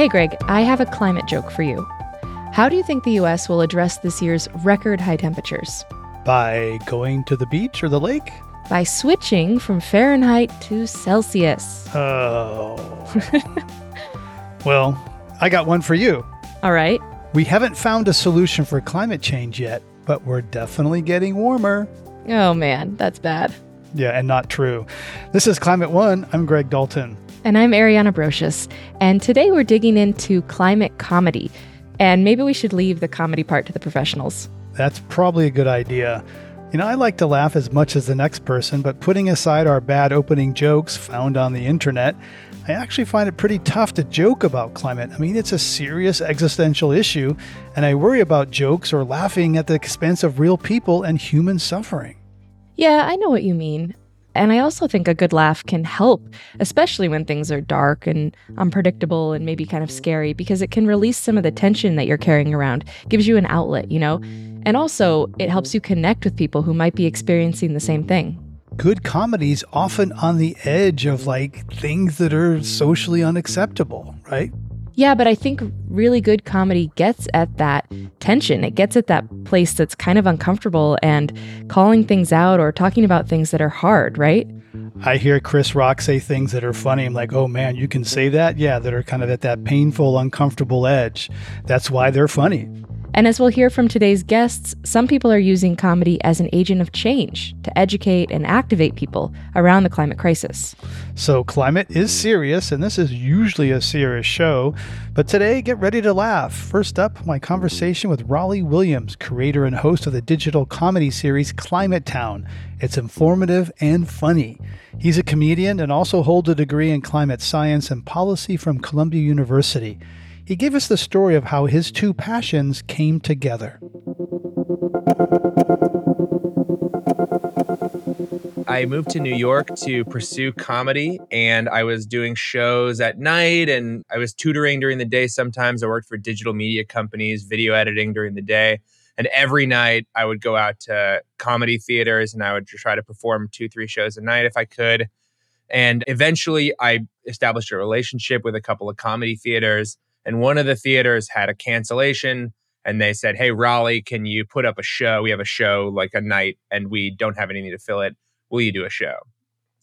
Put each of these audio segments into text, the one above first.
Hey, Greg, I have a climate joke for you. How do you think the US will address this year's record high temperatures? By going to the beach or the lake? By switching from Fahrenheit to Celsius. Oh. well, I got one for you. All right. We haven't found a solution for climate change yet, but we're definitely getting warmer. Oh man, that's bad. Yeah, and not true. This is Climate One. I'm Greg Dalton. And I'm Ariana Brocious. And today we're digging into climate comedy. And maybe we should leave the comedy part to the professionals. That's probably a good idea. You know, I like to laugh as much as the next person, but putting aside our bad opening jokes found on the internet, I actually find it pretty tough to joke about climate. I mean, it's a serious existential issue, and I worry about jokes or laughing at the expense of real people and human suffering. Yeah, I know what you mean. And I also think a good laugh can help, especially when things are dark and unpredictable and maybe kind of scary, because it can release some of the tension that you're carrying around, gives you an outlet, you know? And also, it helps you connect with people who might be experiencing the same thing. Good comedy's often on the edge of like things that are socially unacceptable, right? Yeah, but I think really good comedy gets at that tension. It gets at that place that's kind of uncomfortable and calling things out or talking about things that are hard, right? I hear Chris Rock say things that are funny. I'm like, oh man, you can say that? Yeah, that are kind of at that painful, uncomfortable edge. That's why they're funny. And as we'll hear from today's guests, some people are using comedy as an agent of change to educate and activate people around the climate crisis. So, climate is serious, and this is usually a serious show. But today, get ready to laugh. First up, my conversation with Rollie Williams, creator and host of the digital comedy series Climate Town. It's informative and funny. He's a comedian and also holds a degree in climate science and policy from Columbia University. He gave us the story of how his two passions came together. I moved to New York to pursue comedy, and I was doing shows at night, and I was tutoring during the day. Sometimes I worked for digital media companies, video editing during the day. And every night I would go out to comedy theaters and I would try to perform two, three shows a night if I could. And eventually I established a relationship with a couple of comedy theaters and one of the theaters had a cancellation and they said, Hey, Rollie, can you put up a show? We have a show like a night and we don't have anything to fill it. Will you do a show?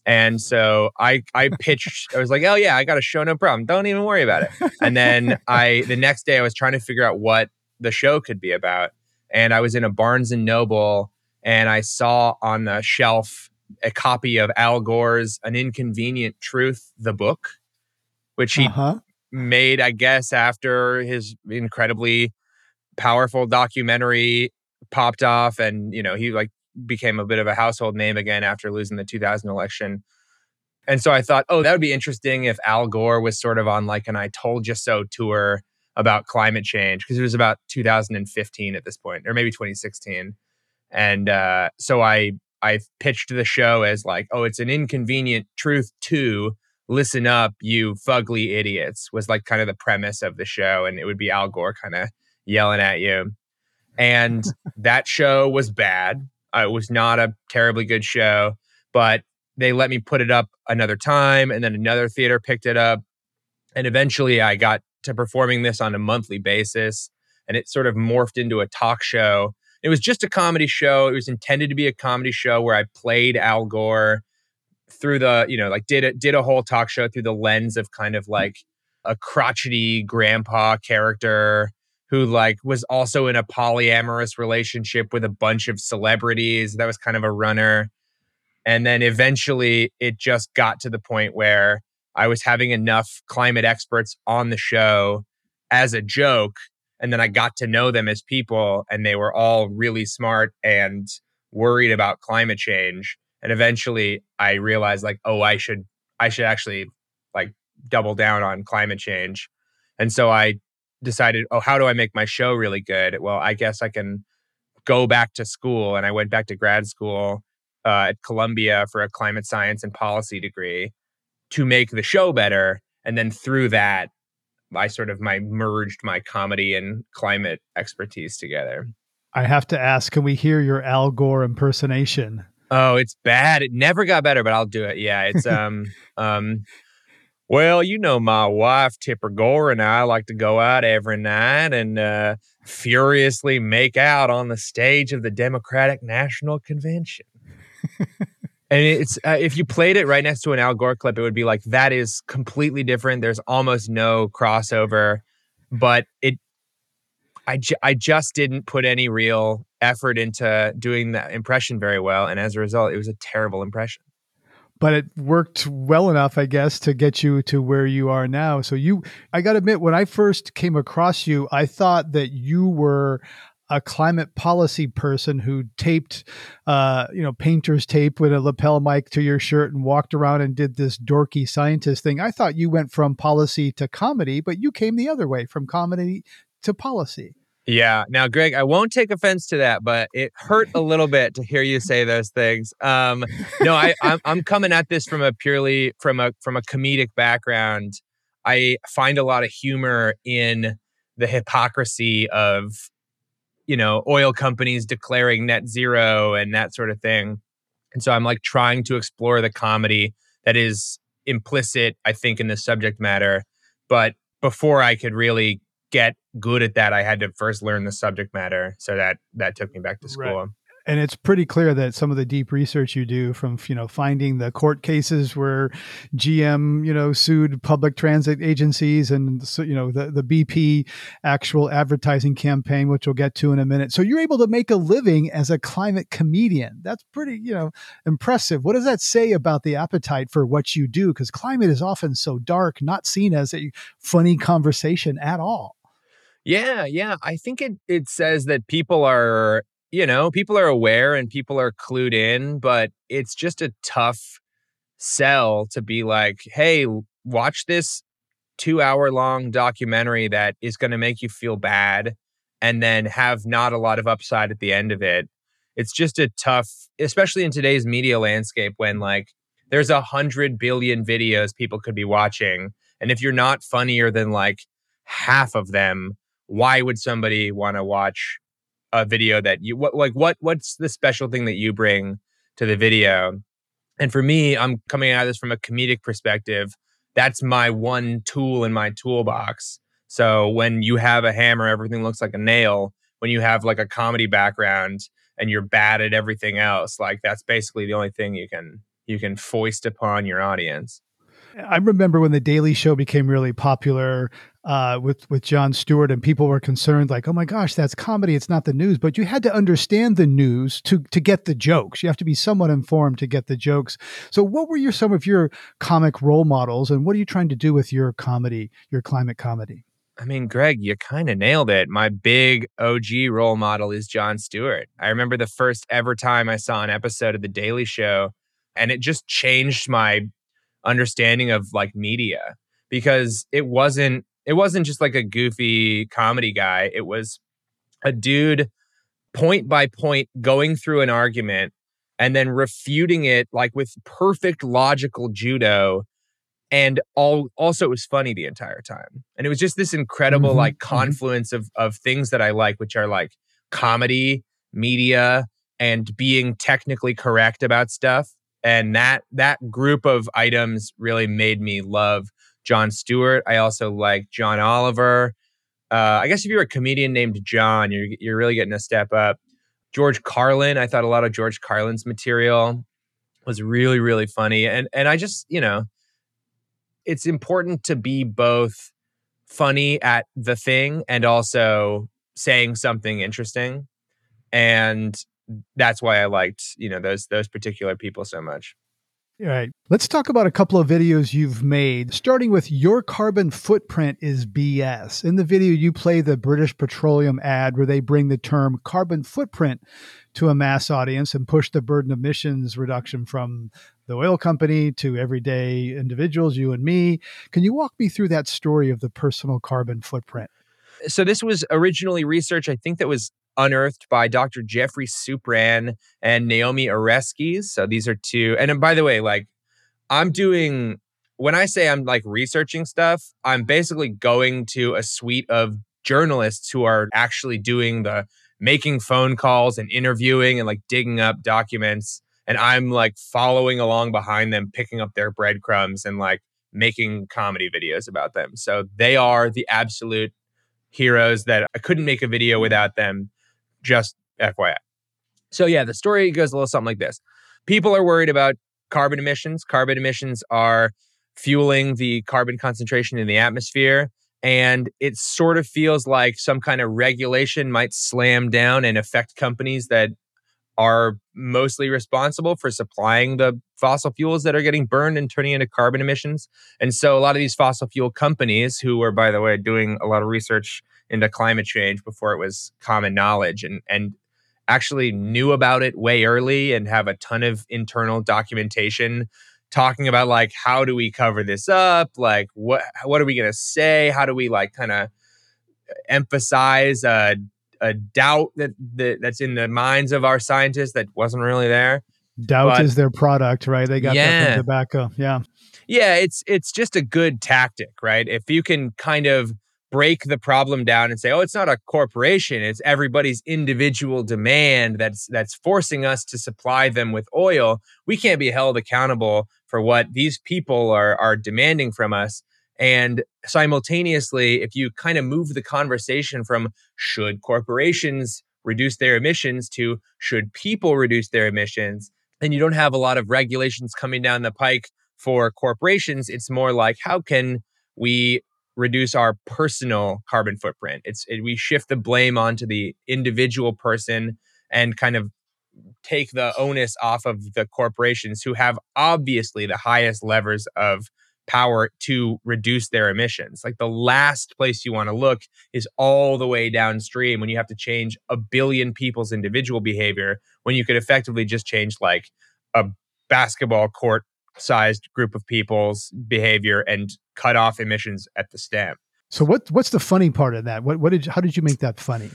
And so I I pitched, I was like, Oh yeah, I got a show, no problem. Don't even worry about it. And then I the next day I was trying to figure out what the show could be about. And I was in a Barnes and Noble and I saw on the shelf a copy of Al Gore's An Inconvenient Truth, the book, which he uh-huh made, I guess, after his incredibly powerful documentary popped off and, you know, he like became a bit of a household name again after losing the 2000 election. And so I thought, oh, that would be interesting if Al Gore was sort of on like an I told you so tour about climate change because it was about 2015 at this point or maybe 2016. And uh, so I I pitched the show as like, oh, it's an inconvenient truth too listen up, you fugly idiots, was like kind of the premise of the show. And it would be Al Gore kind of yelling at you. And that show was bad. Uh, it was not a terribly good show, but they let me put it up another time. And then another theater picked it up. And eventually I got to performing this on a monthly basis. And it sort of morphed into a talk show. It was just a comedy show. It was intended to be a comedy show where I played Al Gore through the you know like did a, did a whole talk show through the lens of kind of mm-hmm. like a crotchety grandpa character who like was also in a polyamorous relationship with a bunch of celebrities. That was kind of a runner. And then eventually it just got to the point where i was having enough climate experts on the show as a joke and then i got to know them as people and they were all really smart and worried about climate change and eventually i realized like oh i should i should actually like double down on climate change. And so i decided oh how do i make my show really good? Well i guess i can go back to school and i went back to grad school uh, at columbia for a climate science and policy degree to make the show better. And then through that i sort of my merged my comedy and climate expertise together. I have to ask can we hear your al gore impersonation Oh, it's bad. It never got better, but I'll do it. Yeah, it's um um Well, you know, my wife, Tipper Gore, and I like to go out every night and uh, furiously make out on the stage of the Democratic National Convention. and it's uh, if you played it right next to an Al Gore clip, it would be like that is completely different. There's almost no crossover, but it. I, ju- I just didn't put any real effort into doing that impression very well, and as a result, it was a terrible impression but it worked well enough, I guess, to get you to where you are now. So you, I got to admit, when I first came across you, I thought that you were a climate policy person who taped, uh, you know, painter's tape with a lapel mic to your shirt and walked around and did this dorky scientist thing. I thought you went from policy to comedy, but you came the other way from comedy to policy. Yeah. Now, Greg, I won't take offense to that, but it hurt a little bit to hear you say those things. Um, no, I, I'm, I'm coming at this from a purely from a from a comedic background. I find a lot of humor in the hypocrisy of, you know, oil companies declaring net zero and that sort of thing. And so I'm like trying to explore the comedy that is implicit, I think, in the subject matter. But before I could really get good at that, I had to first learn the subject matter. So that that took me back to school. Right. And it's pretty clear that some of the deep research you do from, you know, finding the court cases where GM, you know, sued public transit agencies and, so, you know, the, the BP actual advertising campaign, which we'll get to in a minute. So you're able to make a living as a climate comedian. That's pretty, you know, impressive. What does that say about the appetite for what you do? Because climate is often so dark, not seen as a funny conversation at all. Yeah, yeah. I think it it says that people are, you know, people are aware and people are clued in, but it's just a tough sell to be like, "Hey, watch this 2-hour long documentary that is going to make you feel bad and then have not a lot of upside at the end of it." It's just a tough, especially in today's media landscape when like there's a hundred billion videos people could be watching. And if you're not funnier than like half of them, why would somebody want to watch a video that you what like what what's the special thing that you bring to the video? And for me i'm coming at this from a comedic perspective. That's my one tool in my toolbox. So when you have a hammer everything looks like a nail. When you have like a comedy background and you're bad at everything else like that's basically the only thing you can you can foist upon your audience I remember when the Daily Show became really popular uh, with with Jon Stewart, and people were concerned, like, "Oh my gosh, that's comedy; it's not the news." But you had to understand the news to to get the jokes. You have to be somewhat informed to get the jokes. So, what were your some of your comic role models, and what are you trying to do with your comedy, your climate comedy? I mean, Greg, you kind of nailed it. My big OG role model is Jon Stewart. I remember the first ever time I saw an episode of The Daily Show, and it just changed my understanding of like media because it wasn't it wasn't just like a goofy comedy guy it was a dude point by point going through an argument and then refuting it like with perfect logical judo and all also it was funny the entire time and it was just this incredible mm-hmm. like mm-hmm. confluence of of things that i like which are like comedy media and being technically correct about stuff and that that group of items really made me love Jon Stewart. I also like John Oliver. Uh, I guess if you're a comedian named John, you're you're really getting a step up. George Carlin, I thought a lot of George Carlin's material was really really funny, and and I just you know, it's important to be both funny at the thing and also saying something interesting, and that's why I liked, you know, those those particular people so much. All right. Let's talk about a couple of videos you've made, starting with Your Carbon Footprint is BS. In the video, you play the British Petroleum ad where they bring the term carbon footprint to a mass audience and push the burden of emissions reduction from the oil company to everyday individuals, you and me. Can you walk me through that story of the personal carbon footprint? So, this was originally research, I think, that was unearthed by Dr. Geoffrey Supran and Naomi Oreskes. So these are two. And by the way, like I'm doing when I say I'm like researching stuff, I'm basically going to a suite of journalists who are actually doing the making phone calls and interviewing and like digging up documents and I'm like following along behind them picking up their breadcrumbs and like making comedy videos about them. So they are the absolute heroes that I couldn't make a video without them. Just FYI. So yeah, the story goes a little something like this. People are worried about carbon emissions. Carbon emissions are fueling the carbon concentration in the atmosphere. And it sort of feels like some kind of regulation might slam down and affect companies that are mostly responsible for supplying the fossil fuels that are getting burned and turning into carbon emissions. And so a lot of these fossil fuel companies, who were, by the way, doing a lot of research into climate change before it was common knowledge and, and actually knew about it way early and have a ton of internal documentation talking about like how do we cover this up? Like what what are we going to say? How do we like kind of emphasize a, a doubt that, that that's in the minds of our scientists that wasn't really there doubt but, is their product right they got yeah. that from tobacco yeah yeah it's it's just a good tactic right if you can kind of break the problem down and say, oh, it's not a corporation, it's everybody's individual demand that's that's forcing us to supply them with oil. We can't be held accountable for what these people are are demanding from us. And simultaneously, if you kind of move the conversation from should corporations reduce their emissions to should people reduce their emissions, then you don't have a lot of regulations coming down the pike for corporations. It's more like how can we reduce our personal carbon footprint. It's it, we shift the blame onto the individual person and kind of take the onus off of the corporations who have obviously the highest levers of power to reduce their emissions. Like the last place you want to look is all the way downstream when you have to change a billion people's individual behavior when you could effectively just change like a basketball court sized group of people's behavior and cut off emissions at the stem. So what what's the funny part of that? What what did how did you make that funny?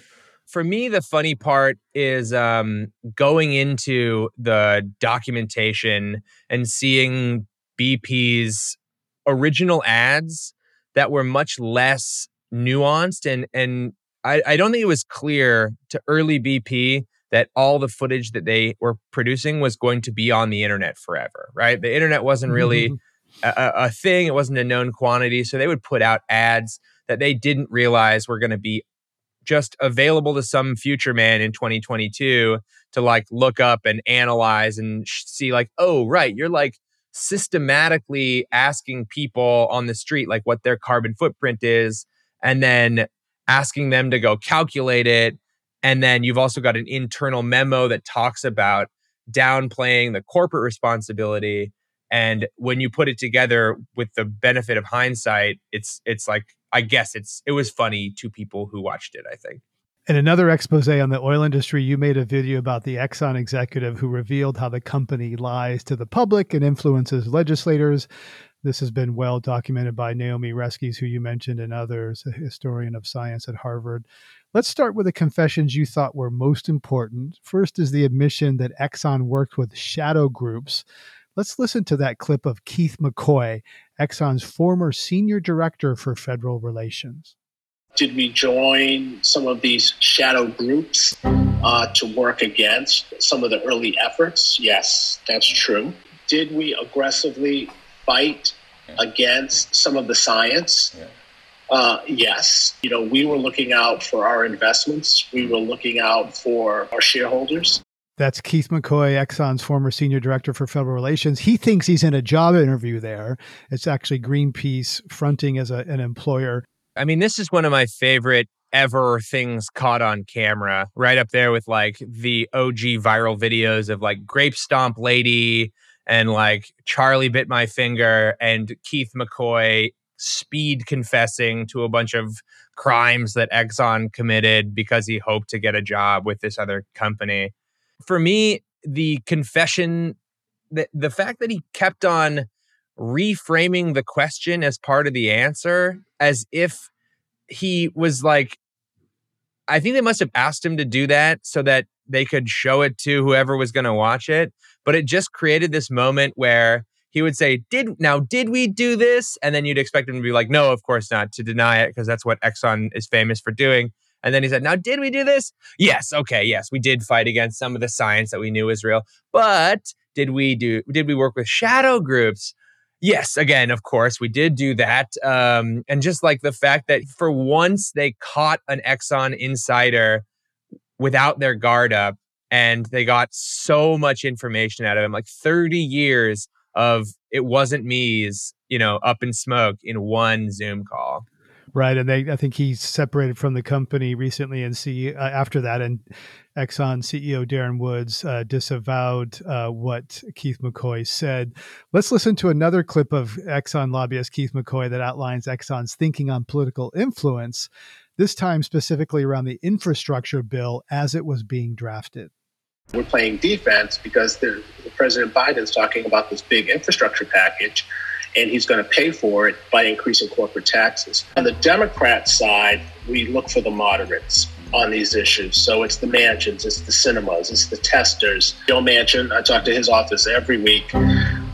For me, the funny part is um, going into the documentation and seeing BP's original ads that were much less nuanced and and I, I don't think it was clear to early BP that all the footage that they were producing was going to be on the internet forever, right? The internet wasn't really mm-hmm. a, a, thing, it wasn't a known quantity. So they would put out ads that they didn't realize were going to be just available to some future man in 2022 to like look up and analyze and sh- see, like, oh, right, you're like systematically asking people on the street, like, what their carbon footprint is, and then asking them to go calculate it and then you've also got an internal memo that talks about downplaying the corporate responsibility. And when you put it together with the benefit of hindsight, it's it's like I guess it's it was funny to people who watched it, I think. In another expose on the oil industry, you made a video about the Exxon executive who revealed how the company lies to the public and influences legislators. This has been well documented by Naomi Oreskes, who you mentioned, and others, a historian of science at Harvard. Let's start with the confessions you thought were most important. First is the admission that Exxon worked with shadow groups. Let's listen to that clip of Keith McCoy, Exxon's former senior director for federal relations. Did we join some of these shadow groups uh, to work against some of the early efforts? Yes, that's true. Did we aggressively fight against some of the science? Yeah uh, yes. You know, we were looking out for our investments. We were looking out for our shareholders. That's Keith McCoy, Exxon's former senior director for federal relations. He thinks he's in a job interview there. It's actually Greenpeace fronting as a, an employer. I mean, this is one of my favorite ever things caught on camera, right up there with like the OG viral videos of like Grape Stomp Lady and like Charlie Bit My Finger and Keith McCoy speed confessing to a bunch of crimes that Exxon committed because he hoped to get a job with this other company. For me, the confession, the, the fact that he kept on reframing the question as part of the answer, as if he was like, I think they must have asked him to do that so that they could show it to whoever was going to watch it. But it just created this moment where he would say, "Did now did we do this?" And then you'd expect him to be like, "No, of course not," to deny it because that's what Exxon is famous for doing. And then he said, "Now did we do this?" Yes, okay, yes, we did fight against some of the science that we knew was real, but did we do? Did we work with shadow groups? Yes, again, of course, we did do that. Um, and just like the fact that for once they caught an Exxon insider without their guard up and they got so much information out of him like 30 years of it wasn't me's, you know, up in smoke in one Zoom call. Right, and they I think he separated from the company recently, and see uh, after that, and Exxon CEO Darren Woods uh, disavowed uh, what Keith McCoy said. Let's listen to another clip of Exxon lobbyist Keith McCoy that outlines Exxon's thinking on political influence. This time specifically around the infrastructure bill as it was being drafted. We're playing defense because President Biden's talking about this big infrastructure package and he's going to pay for it by increasing corporate taxes. On the Democrat side, we look for the moderates on these issues. So it's the Manchins, it's the Sinemas, it's the testers. Joe Manchin, I talk to his office every week.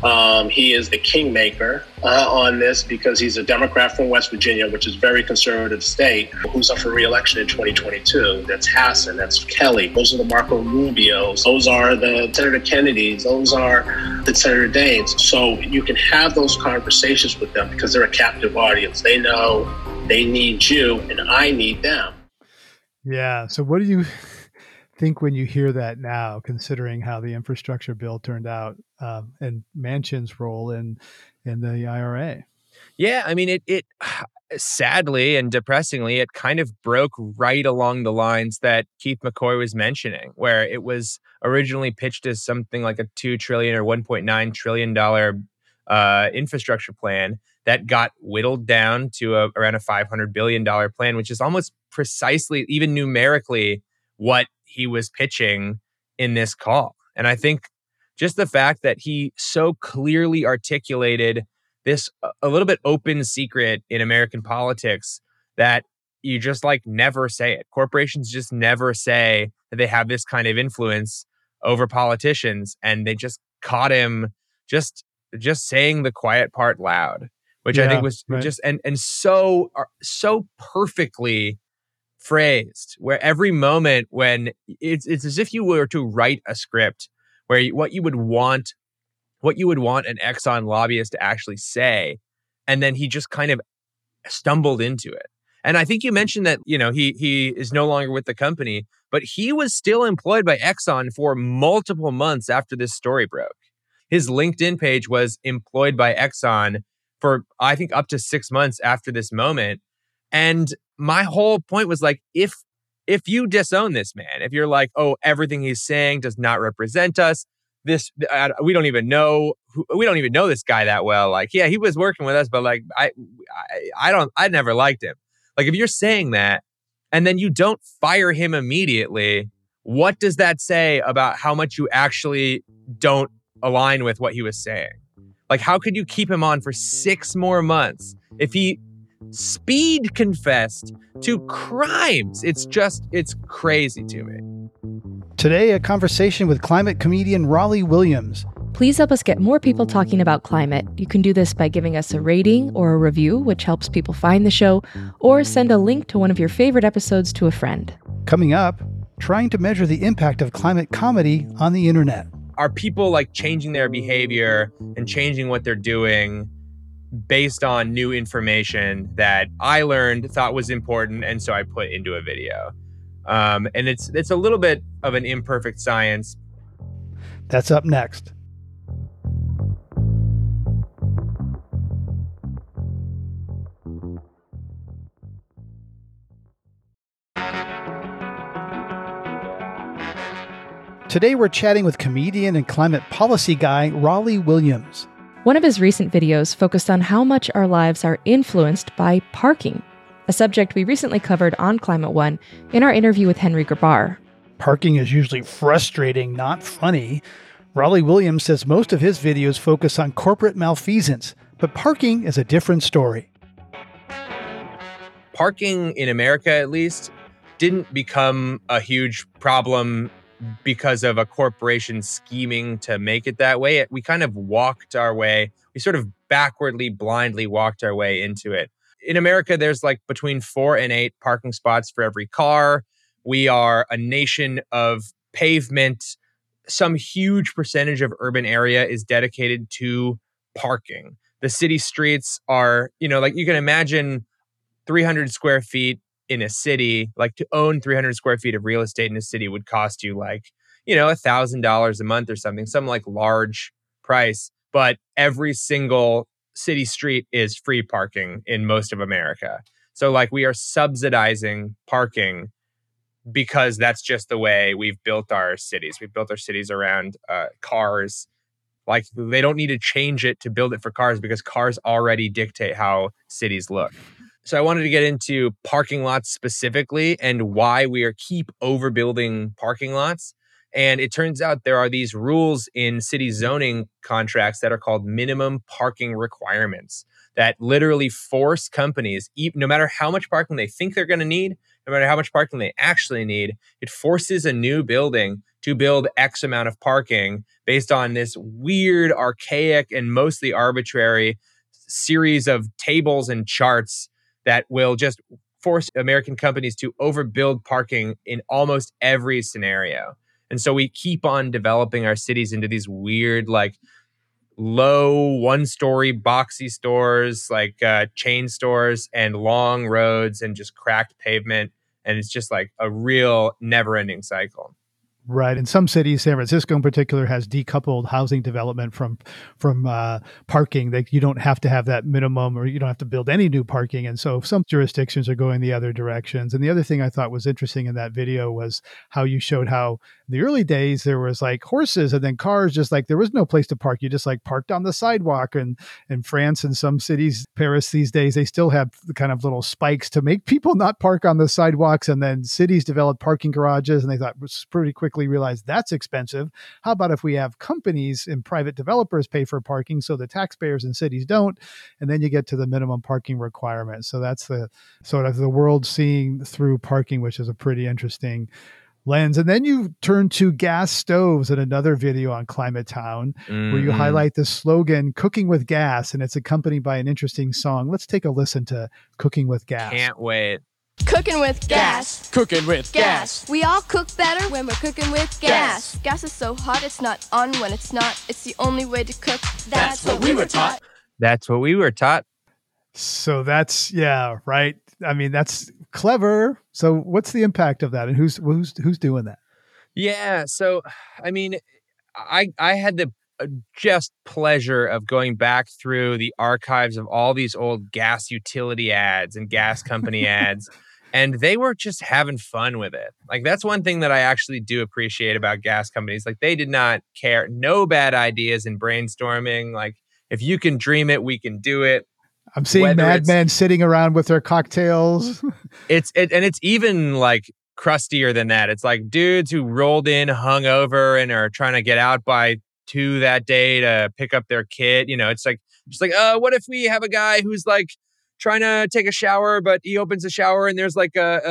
Um, he is the kingmaker uh, on this because he's a Democrat from West Virginia, which is a very conservative state, who's up for reelection in 2022. That's Hassan, that's Kelly. Those are the Marco Rubios. Those are the Senator Kennedys. Those are the Senator Daines. So you can have those conversations with them because they're a captive audience. They know they need you and I need them. Yeah. So what do you think when you hear that now, considering how the infrastructure bill turned out um, and Manchin's role in in the IRA? Yeah, I mean it it sadly and depressingly it kind of broke right along the lines that Keith McCoy was mentioning where it was originally pitched as something like a 2 trillion or 1.9 trillion dollar uh, infrastructure plan that got whittled down to a, around a 500 billion dollar plan which is almost precisely even numerically what he was pitching in this call. And I think just the fact that he so clearly articulated this a little bit open secret in American politics that you just like never say it. Corporations just never say that they have this kind of influence over politicians and they just caught him just just saying the quiet part loud, which yeah, I think was right. just and and so uh, so perfectly phrased where every moment when it's it's as if you were to write a script where you, what you would want what you would want an Exxon lobbyist to actually say and then he just kind of stumbled into it. And I think you hmm. mentioned that, you know, he he is no longer with the company, but he was still employed by Exxon for multiple months after this story broke. His LinkedIn page was employed by Exxon for I think up to 6 months after this moment. And my whole point was like, if if you disown this man, if you're like, oh, everything he's saying does not represent us, this uh, we don't even know who, we don't even know this guy that well. Like, yeah, he was working with us, but like, I, I, I don't, I never liked him. Like, if you're saying that, and then you don't fire him immediately, what does that say about how much you actually don't align with what he was saying? Like, how could you keep him on for six more months if he speed confessed to crimes. It's just, it's crazy to me. Today, a conversation with climate comedian Rollie Williams. Please help us get more people talking about climate. You can do this by giving us a rating or a review, which helps people find the show, or send a link to one of your favorite episodes to a friend. Coming up, trying to measure the impact of climate comedy on the internet. Are people like changing their behavior and changing what they're doing based on new information that I learned, thought was important, and so I put into a video. Um, and it's it's a little bit of an imperfect science. That's up next. Today, we're chatting with comedian and climate policy guy Rollie Williams. One of his recent videos focused on how much our lives are influenced by parking, a subject we recently covered on Climate One in our interview with Henry Grabar. Parking is usually frustrating, not funny. Rollie Williams says most of his videos focus on corporate malfeasance, but parking is a different story. Parking in America, at least, didn't become a huge problem because of a corporation scheming to make it that way. We kind of walked our way, we sort of backwardly, blindly walked our way into it. In America, there's like between four and eight parking spots for every car. We are a nation of pavement. Some huge percentage of urban area is dedicated to parking. the city streets are, you know, like you can imagine 300 square feet in a city, like to own 300 square feet of real estate in a city would cost you like, you know, a thousand dollars a month or something, some like large price. But every single city street is free parking in most of America. So like we are subsidizing parking because that's just the way we've built our cities. We've built our cities around uh, cars. Like they don't need to change it to build it for cars because cars already dictate how cities look. So I wanted to get into parking lots specifically and why we are keep overbuilding parking lots. And it turns out there are these rules in city zoning contracts that are called minimum parking requirements that literally force companies, no matter how much parking they think they're going to need, no matter how much parking they actually need, it forces a new building to build X amount of parking based on this weird, archaic, and mostly arbitrary series of tables and charts that will just force American companies to overbuild parking in almost every scenario. And so we keep on developing our cities into these weird, like low one story boxy stores, like uh, chain stores, and long roads and just cracked pavement. And it's just like a real never ending cycle. Right. In some cities, San Francisco in particular has decoupled housing development from from uh, parking. That you don't have to have that minimum, or you don't have to build any new parking. And so some jurisdictions are going the other directions. And the other thing I thought was interesting in that video was how you showed how the early days there was like horses and then cars. Just like there was no place to park. You just like parked on the sidewalk. And in France and some cities, Paris these days, they still have the kind of little spikes to make people not park on the sidewalks. And then cities developed parking garages, and they thought pretty quickly quickly realized that's expensive. How about if we have companies and private developers pay for parking so the taxpayers in cities don't? And then you get to the minimum parking requirement. So that's the sort of the world seeing through parking, which is a pretty interesting lens. And then you turn to gas stoves in another video on Climate Town, mm-hmm. where you mm-hmm. highlight the slogan "Cooking with Gas," and it's accompanied by an interesting song. Let's take a listen to "Cooking with Gas." Can't wait. Cooking with gas. Cooking with gas. We all cook better when we're cooking with gas. gas. Gas is so hot it's not on when it's not. It's the only way to cook. That's, that's what we were taught. That's what we were taught. So that's yeah, right. I mean, that's clever. So what's the impact of that and who's who's who's doing that? Yeah, so I mean, I I had the uh, just pleasure of going back through the archives of all these old gas utility ads and gas company ads and they were just having fun with it. Like that's one thing that I actually do appreciate about gas companies. Like they did not care, no bad ideas in brainstorming. Like if you can dream it, we can do it. I'm seeing madmen sitting around with their cocktails. it's it, and it's even like crustier than that. It's like dudes who rolled in hungover and are trying to get out by two that day to pick up their kid. You know, it's like just like, uh, what if we have a guy who's like trying to take a shower, but he opens the shower and there's like a,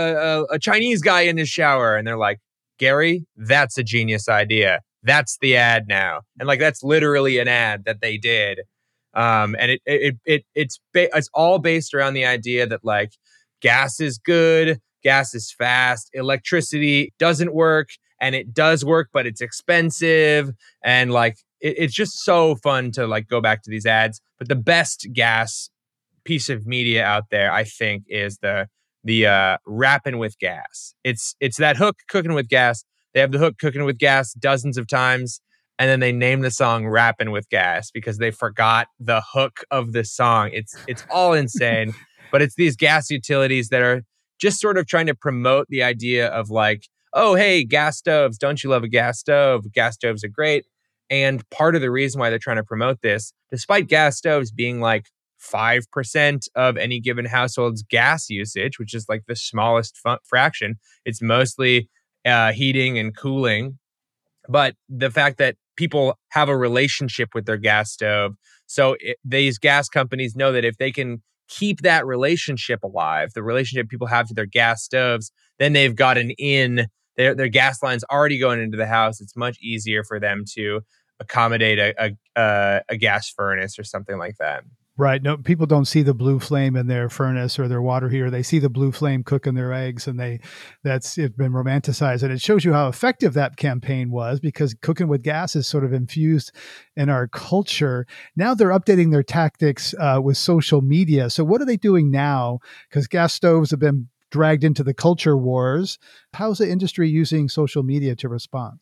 a, a Chinese guy in his shower. And they're like, Gary, that's a genius idea. That's the ad now. And like, that's literally an ad that they did. Um, and it, it, it, it's, ba- it's all based around the idea that like gas is good, gas is fast, electricity doesn't work and it does work, but it's expensive. And like, it, it's just so fun to like go back to these ads. But the best gas piece of media out there, I think, is the the uh, rapping with gas. It's it's that hook cooking with gas. They have the hook cooking with gas dozens of times, and then they name the song "Rapping with Gas" because they forgot the hook of the song. It's it's all insane, but it's these gas utilities that are just sort of trying to promote the idea of like, oh hey, gas stoves, don't you love a gas stove? Gas stoves are great. And part of the reason why they're trying to promote this, despite gas stoves being like 5% of any given household's gas usage, which is like the smallest f- fraction. It's mostly uh, heating and cooling. But the fact that people have a relationship with their gas stove. So it, these gas companies know that if they can keep that relationship alive, the relationship people have to their gas stoves, then they've got an in. Their, their gas lines already going into the house. It's much easier for them to accommodate a, a, uh, a gas furnace or something like that. Right. No, people don't see the blue flame in their furnace or their water heater. They see the blue flame cooking their eggs, and they that's it's been romanticized. And it shows you how effective that campaign was because cooking with gas is sort of infused in our culture. Now they're updating their tactics uh, with social media. So what are they doing now? Because gas stoves have been dragged into the culture wars. How's the industry using social media to respond?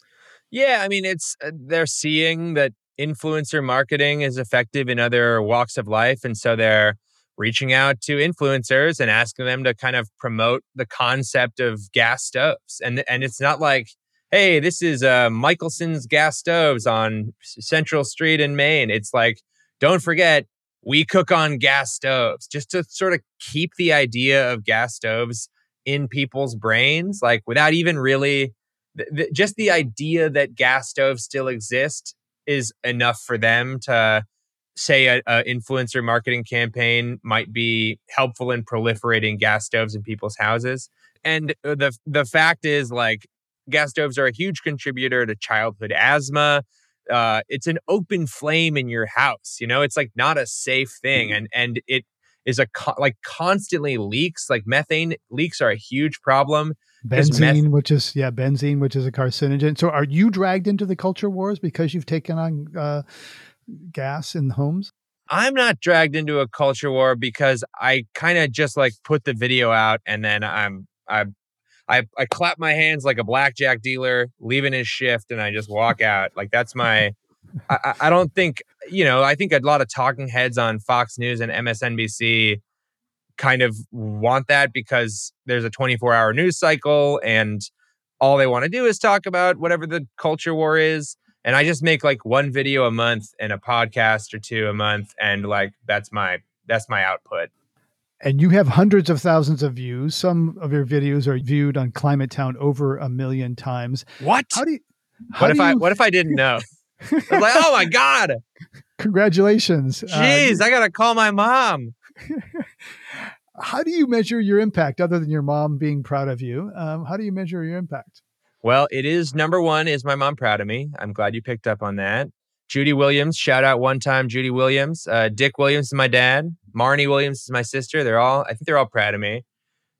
Yeah, I mean, it's uh, they're seeing that influencer marketing is effective in other walks of life. And so they're reaching out to influencers and asking them to kind of promote the concept of gas stoves. And, and it's not like, hey, this is uh, Michelson's gas stoves on Central Street in Maine. It's like, don't forget, we cook on gas stoves just to sort of keep the idea of gas stoves in people's brains, like without even really. Just the idea that gas stoves still exist is enough for them to say a, a, influencer marketing campaign might be helpful in proliferating gas stoves in people's houses. And uh, the the fact is like gas stoves are a huge contributor to childhood asthma. Uh, it's an open flame in your house you know? It's like not a safe thing and and it is a co- like constantly leaks. Like methane leaks are a huge problem benzene meth- which is yeah benzene which is a carcinogen. So are you dragged into the culture wars because you've taken on uh, gas in homes? I'm not dragged into a culture war because i kind of just like put the video out and then i'm i I, I clap my hands like a blackjack dealer leaving his shift and I just walk out. Like that's my I, I don't think, you know, I think a lot of talking heads on Fox News and MSNBC kind of want that because there's a 24 hour news cycle and all they want to do is talk about whatever the culture war is. And I just make like one video a month and a podcast or two a month. And like, that's my, that's my output. And you have hundreds of thousands of views. Some of your videos are viewed on Climate Town over a million times. What? How do you, how what if you, I, what if I didn't know? I was like, oh my God. Congratulations. Uh, Jeez, uh, I got to call my mom. how do you measure your impact other than your mom being proud of you? Um, how do you measure your impact? Well, it is number one, is my mom proud of me? I'm glad you picked up on that. Judy Williams, shout out one time, Judy Williams. Uh, Dick Williams is my dad. Marnie Williams is my sister. They're all, I think they're all proud of me.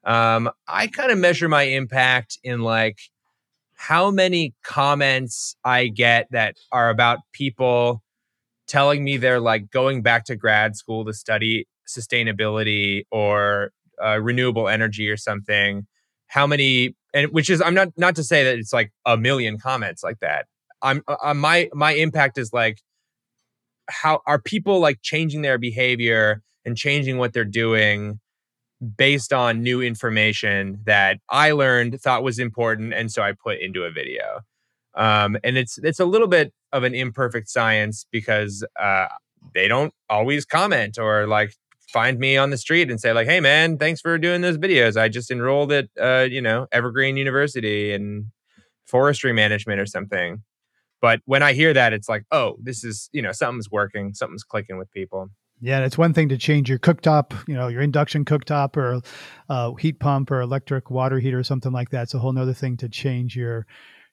Um, I kind of measure my impact in like how many comments I get that are about people telling me they're like going back to grad school to study sustainability or uh, renewable energy or something how many and which is i'm not not to say that it's like a million comments like that. I'm uh, my my impact is like how are people like changing their behavior and changing what they're doing based on new information that i learned thought was important and so i put into a video. Um, and it's it's a little bit of an imperfect science because uh, they don't always comment or like find me on the street and say like, "Hey, man, thanks for doing those videos. I just enrolled at uh, you know Evergreen University in forestry management or something." But when I hear that, it's like, "Oh, this is you know something's working, something's clicking with people." Yeah, it's one thing to change your cooktop, you know, your induction cooktop or uh, heat pump or electric water heater or something like that. It's a whole other thing to change your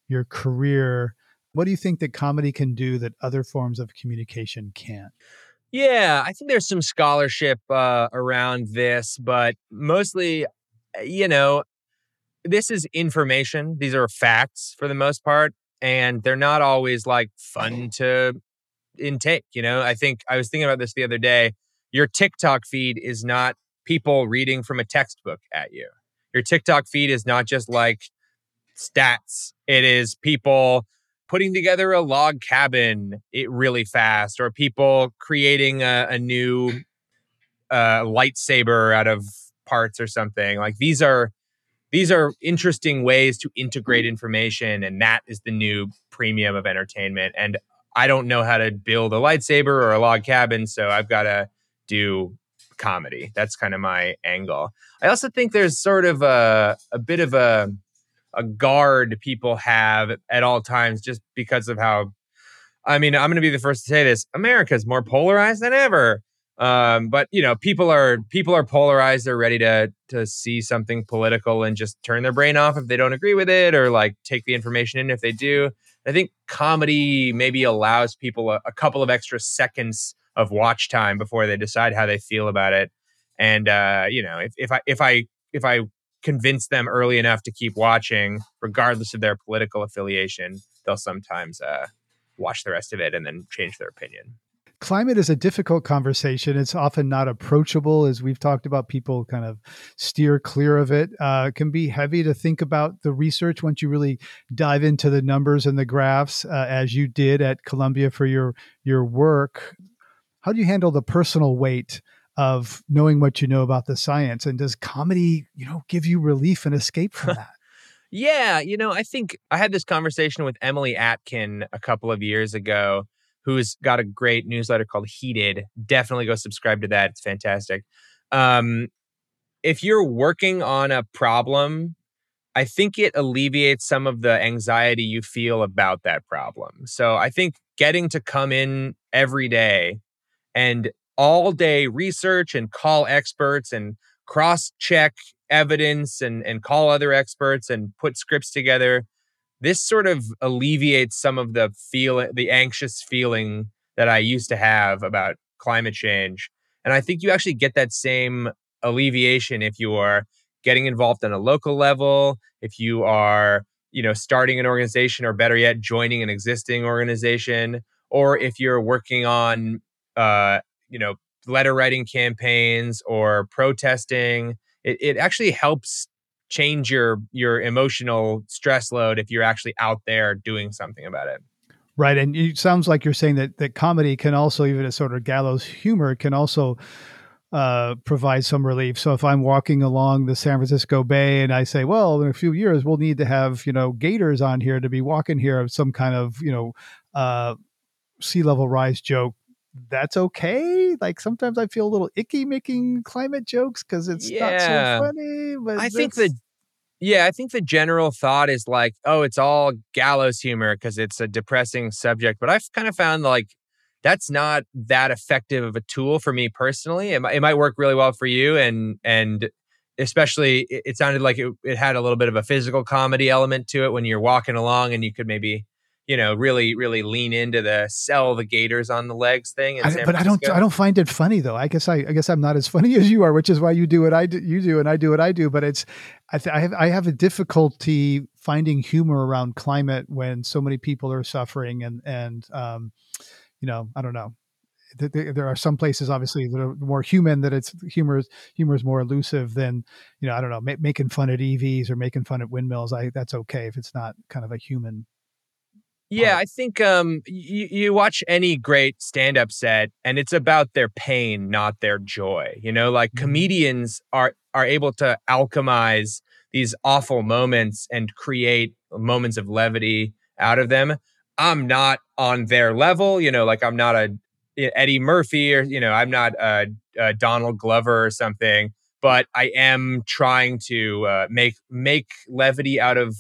your career. What do you think that comedy can do that other forms of communication can't? Yeah, I think there's some scholarship uh, around this, but mostly, uh, you know, this is information. These are facts for the most part, and they're not always like fun to intake. You know, I think I was thinking about this the other day. Your TikTok feed is not people reading from a textbook at you. Your TikTok feed is not just like stats, it is people putting together a log cabin it really fast or people creating a, a new uh, lightsaber out of parts or something. Like these are these are interesting ways to integrate information and that is the new premium of entertainment. And i don't know how to build a lightsaber or a log cabin so i've got to do comedy. That's kind of my angle. I also think there's sort of a, a bit of a a guard people have at all times just because of how I mean, I'm going to be the first to say this. America is more polarized than ever. Um, but you know, people are people are polarized. They're ready to to see something political and just turn their brain off if they don't agree with it, or like take the information in if they do. I think comedy maybe allows people a, a couple of extra seconds of watch time before they decide how they feel about it. And uh, you know, if, if I if I if I convince them early enough to keep watching, regardless of their political affiliation, they'll sometimes uh, watch the rest of it and then change their opinion. Climate is a difficult conversation. It's often not approachable, as we've talked about. People kind of steer clear of it. Uh, it can be heavy to think about the research once you really dive into the numbers and the graphs, uh, as you did at Columbia for your your work. How do you handle the personal weight of knowing what you know about the science? And does comedy, you know, give you relief and escape from that? yeah, you know, I think I had this conversation with Emily Atkin a couple of years ago, who's got a great newsletter called Heated. Definitely go subscribe to that. It's fantastic. Um, if you're working on a problem, I think it alleviates some of the anxiety you feel about that problem. So I think getting to come in every day and all day research and call experts and cross check evidence and, and call other experts and put scripts together. This sort of alleviates some of the feel the anxious feeling that I used to have about climate change. And I think you actually get that same alleviation if you are getting involved on a local level, if you are, you know, starting an organization or better yet, joining an existing organization, or if you're working on uh, you know, letter writing campaigns or protesting. It, it actually helps change your your emotional stress load if you're actually out there doing something about it. Right, and it sounds like you're saying that that comedy can also, even a sort of gallows humor, can also uh, provide some relief. So if I'm walking along the San Francisco Bay and I say, well, in a few years we'll need to have you know gators on here to be walking here, some kind of you know uh, sea level rise joke that's okay. Like sometimes I feel a little icky making climate jokes because it's yeah. not so funny. But I think the yeah, I think the general thought is like, oh, it's all gallows humor because it's a depressing subject. But I've kind of found like that's not that effective of a tool for me personally. It, it might work really well for you, and and especially it, it sounded like it, it had a little bit of a physical comedy element to it when you're walking along and you could maybe you know, really, really lean into the sell the Gators on the legs thing. I, but I don't, I don't find it funny though. I guess I, I guess I'm not as funny as you are, which is why you do what I do, you do, and I do what I do. But it's, I, th- I have, I have a difficulty finding humor around climate when so many people are suffering, and and um, you know, I don't know. There are some places, obviously, that are more human. That it's humor. Humor is more elusive than, you know, I don't know, ma- making fun at EVs or making fun at windmills. I that's okay if it's not kind of a human yeah, I think um, you, you watch any great stand up set and it's about their pain, not their joy. You know, like mm-hmm. comedians are are able to alchemize these awful moments and create moments of levity out of them. I'm not on their level, you know, like I'm not a Eddie Murphy or you know, I'm not a, a Donald Glover or something, but I am trying to uh, make make levity out of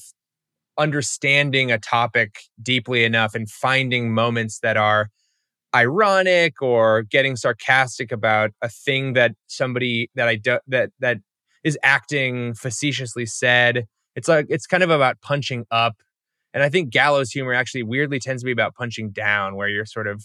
understanding a topic deeply enough and finding moments that are ironic or getting sarcastic about a thing that somebody that I do, that that is acting facetiously said. It's like it's kind of about punching up. And I think gallows humor actually weirdly tends to be about punching down where you're sort of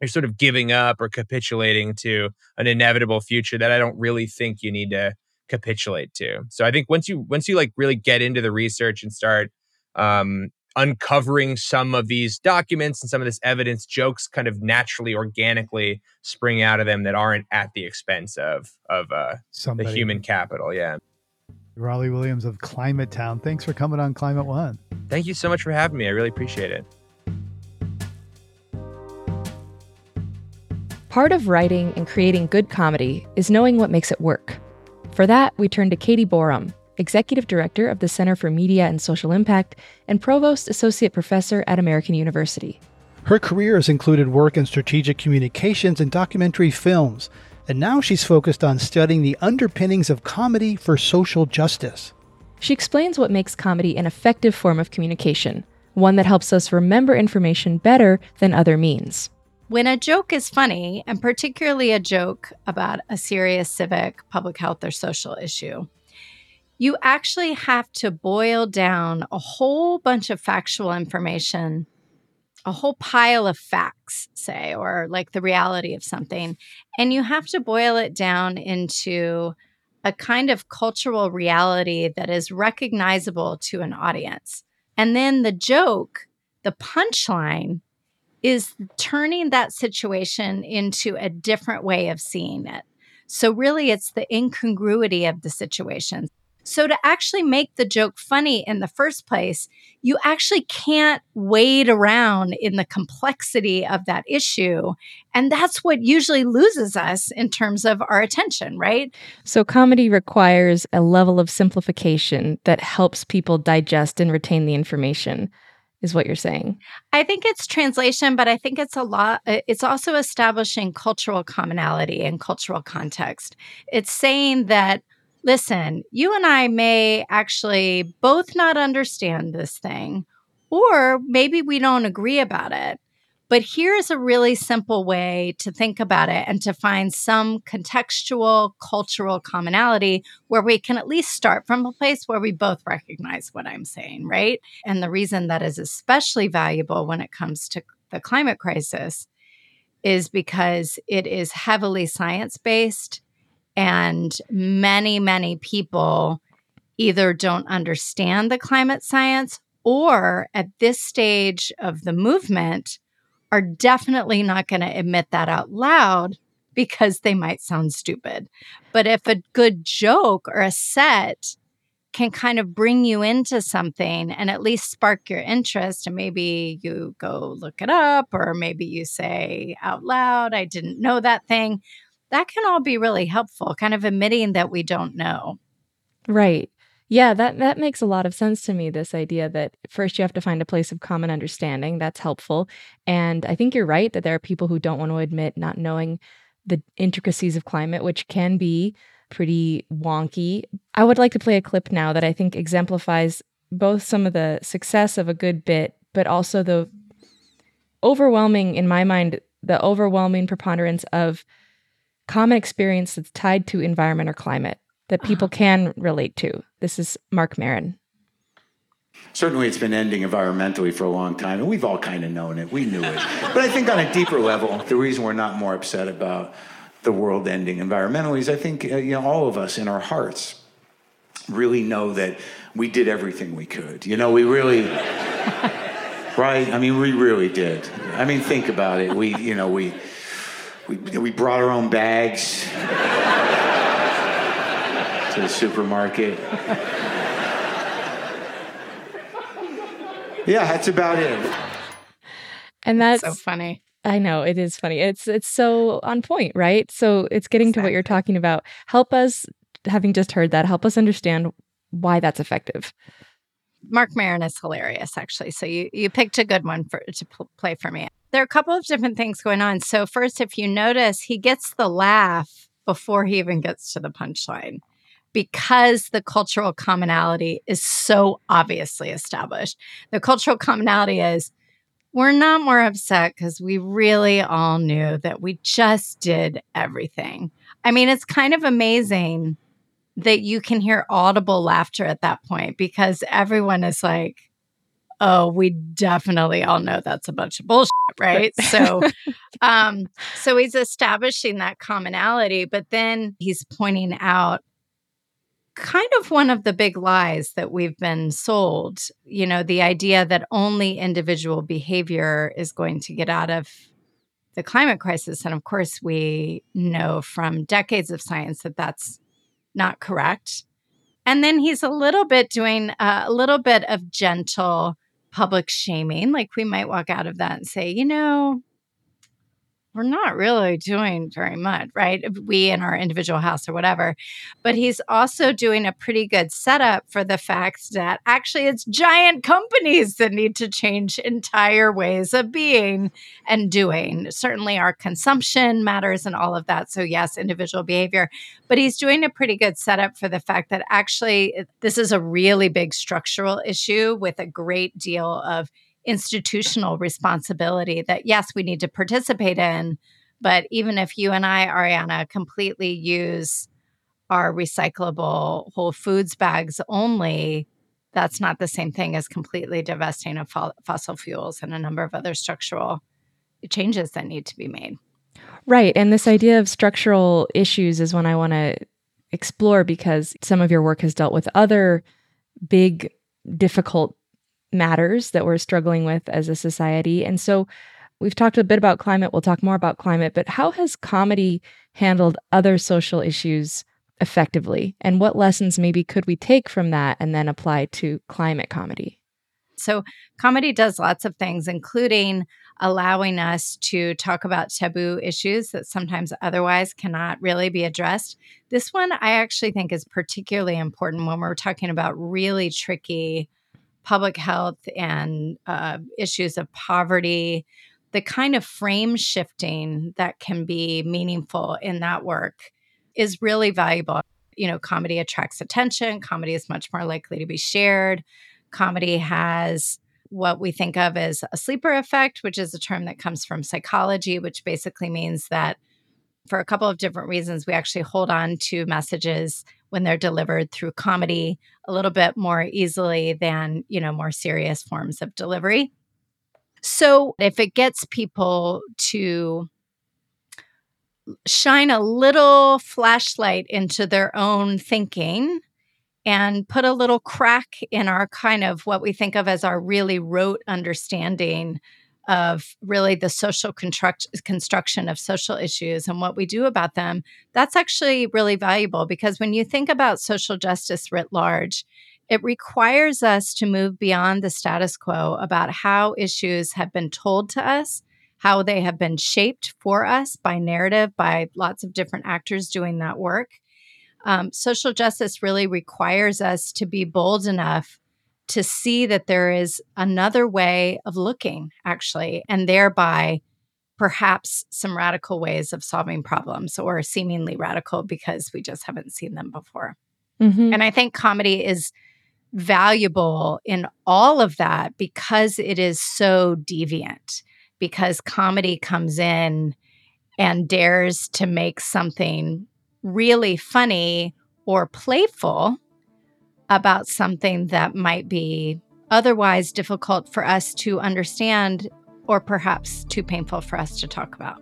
you're sort of giving up or capitulating to an inevitable future that I don't really think you need to capitulate to. So I think once you once you like really get into the research and start um, uncovering some of these documents and some of this evidence, jokes kind of naturally, organically spring out of them that aren't at the expense of of uh, the human capital. Yeah. Rollie Williams of Climate Town. Thanks for coming on Climate One. Thank you so much for having me. I really appreciate it. Part of writing and creating good comedy is knowing what makes it work. For that, we turn to Caty Borum, Executive Director of the Center for Media and Social Impact, and Provost Associate Professor at American University. Her career has included work in strategic communications and documentary films, and now she's focused on studying the underpinnings of comedy for social justice. She explains what makes comedy an effective form of communication, one that helps us remember information better than other means. When a joke is funny, and particularly a joke about a serious civic, public health, or social issue, you actually have to boil down a whole bunch of factual information a whole pile of facts, say, or like the reality of something, and you have to boil it down into a kind of cultural reality that is recognizable to an audience. And then the joke, the punchline, is turning that situation into a different way of seeing it. So, really, it's the incongruity of the situation. So, to actually make the joke funny in the first place, you actually can't wade around in the complexity of that issue. And that's what usually loses us in terms of our attention, right? So, comedy requires a level of simplification that helps people digest and retain the information is what you're saying. I think it's translation, but I think it's a lot. Uh, it's also establishing cultural commonality and cultural context. It's saying that listen, you and I may actually both not understand this thing, or maybe we don't agree about it. But here's a really simple way to think about it and to find some contextual cultural commonality where we can at least start from a place where we both recognize what I'm saying, right? And the reason that is especially valuable when it comes to the climate crisis is because it is heavily science based and many, many people either don't understand the climate science or at this stage of the movement are definitely not going to admit that out loud because they might sound stupid. But if a good joke or a set can kind of bring you into something and at least spark your interest, and maybe you go look it up, or maybe you say out loud, I didn't know that thing that can all be really helpful, kind of admitting that we don't know. Right. Yeah, that that makes a lot of sense to me this idea that first you have to find a place of common understanding. That's helpful. And I think you're right that there are people who don't want to admit not knowing the intricacies of climate, which can be pretty wonky. I would like to play a clip now that I think exemplifies both some of the success of a good bit, but also the overwhelming, in my mind, the overwhelming preponderance of common experience that's tied to environment or climate that people uh-huh. can relate to. This is Marc Maron. Certainly, it's been ending environmentally for a long time, and we've all kind of known it. We knew it. but I think on a deeper level, the reason we're not more upset about the world ending environmentally is I think uh, you know all of us in our hearts really know that we did everything we could. You know, we really, right? I mean, we really did. I mean, think about it. We, you know, we we, we brought our own bags to the supermarket. Yeah, that's about it. And that's so funny. I know it is funny. It's it's so on point, right? So it's getting exactly. to what you're talking about. Help us, having just heard that, help us understand why that's effective. Marc Maron is hilarious, actually. So you you picked a good one for to pl- play for me there are a couple of different things going on. So, first, if you notice, he gets the laugh before he even gets to the punchline because the cultural commonality is so obviously established. The cultural commonality is we're not more upset because we really all knew that we just did everything. I mean, it's kind of amazing that you can hear audible laughter at that point because everyone is like, oh, we definitely all know that's a bunch of bullshit, right? so, um, so he's establishing that commonality, but then he's pointing out kind of one of the big lies that we've been sold. You know, the idea that only individual behavior is going to get out of the climate crisis. And of course, we know from decades of science that that's not correct. And then he's a little bit doing uh, a little bit of gentle public shaming. Like we might walk out of that and say, you know, we're not really doing very much, right? We in our individual house or whatever. But he's also doing a pretty good setup for the fact that actually it's giant companies that need to change entire ways of being and doing. Certainly our consumption matters and all of that. So, yes, individual behavior. But he's doing a pretty good setup for the fact that actually this is a really big structural issue with a great deal of institutional responsibility that, yes, we need to participate in. But even if you and I, Ariana, completely use our recyclable Whole Foods bags only, that's not the same thing as completely divesting of fo- fossil fuels and a number of other structural changes that need to be made. Right. And this idea of structural issues is one I want to explore because some of your work has dealt with other big, difficult matters that we're struggling with as a society. And so we've talked a bit about climate. We'll talk more about climate, but how has comedy handled other social issues effectively? And what lessons maybe could we take from that and then apply to climate comedy? So, comedy does lots of things, including allowing us to talk about taboo issues that sometimes otherwise cannot really be addressed. This one I actually think is particularly important when we're talking about really tricky public health and uh, issues of poverty, the kind of frame shifting that can be meaningful in that work is really valuable. You know, comedy attracts attention, comedy is much more likely to be shared. Comedy has what we think of as a sleeper effect, which is a term that comes from psychology, which basically means that for a couple of different reasons, we actually hold on to messages when they're delivered through comedy a little bit more easily than, you know, more serious forms of delivery. So if it gets people to shine a little flashlight into their own thinking and put a little crack in our kind of what we think of as our really rote understanding of really the social construct- construction of social issues and what we do about them, that's actually really valuable because when you think about social justice writ large, it requires us to move beyond the status quo about how issues have been told to us, how they have been shaped for us by narrative, by lots of different actors doing that work. Um, social justice really requires us to be bold enough to see that there is another way of looking, actually, and thereby perhaps some radical ways of solving problems or seemingly radical because we just haven't seen them before. Mm-hmm. And I think comedy is valuable in all of that because it is so deviant, because comedy comes in and dares to make something really funny or playful about something that might be otherwise difficult for us to understand or perhaps too painful for us to talk about.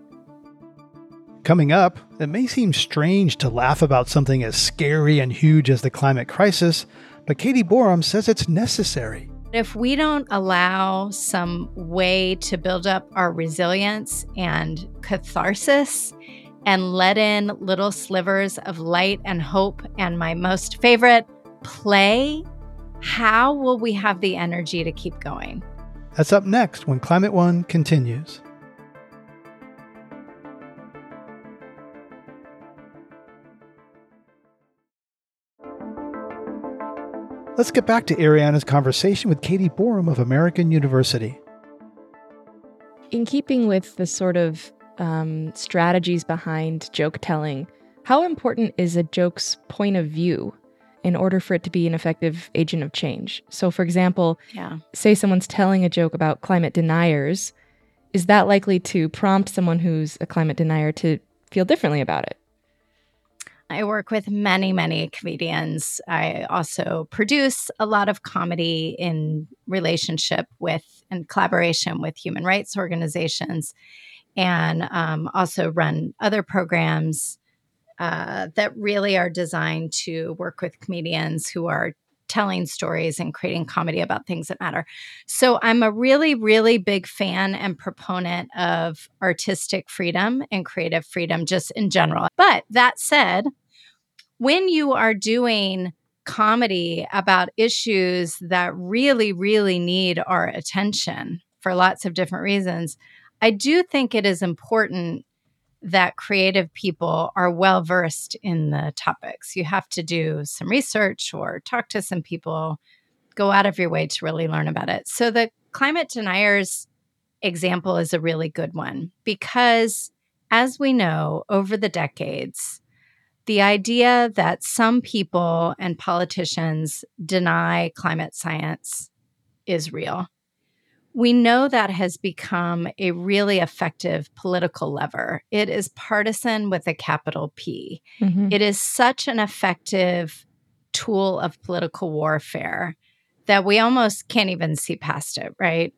Coming up, it may seem strange to laugh about something as scary and huge as the climate crisis, but Caty Borum says it's necessary. If we don't allow some way to build up our resilience and catharsis and let in little slivers of light and hope, and my most favorite, play, how will we have the energy to keep going? That's up next when Climate One continues. Let's get back to Ariana's conversation with Caty Borum of American University. In keeping with the sort of um, strategies behind joke telling, how important is a joke's point of view in order for it to be an effective agent of change. So, for example, yeah. say someone's telling a joke about climate deniers, is that likely to prompt someone who's a climate denier to feel differently about it? I work with many, many comedians. I also produce a lot of comedy in relationship with and collaboration with human rights organizations, and um, also run other programs uh, that really are designed to work with comedians who are telling stories and creating comedy about things that matter. So I'm a really, really big fan and proponent of artistic freedom and creative freedom just in general. But that said, when you are doing comedy about issues that really, really need our attention for lots of different reasons, I do think it is important that creative people are well versed in the topics. You have to do some research or talk to some people, go out of your way to really learn about it. So, the climate deniers example is a really good one because, as we know, over the decades, the idea that some people and politicians deny climate science is real we know that has become a really effective political lever. It is partisan with a capital P. Mm-hmm. It is such an effective tool of political warfare that we almost can't even see past it, right?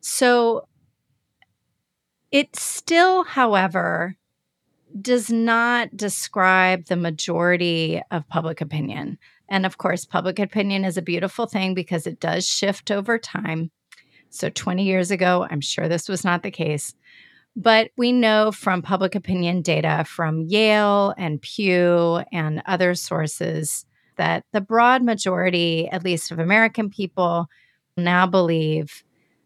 So it still, however, does not describe the majority of public opinion. And of course, public opinion is a beautiful thing because it does shift over time. So 20 years ago, I'm sure this was not the case. But we know from public opinion data from Yale and Pew and other sources that the broad majority, at least of American people, now believe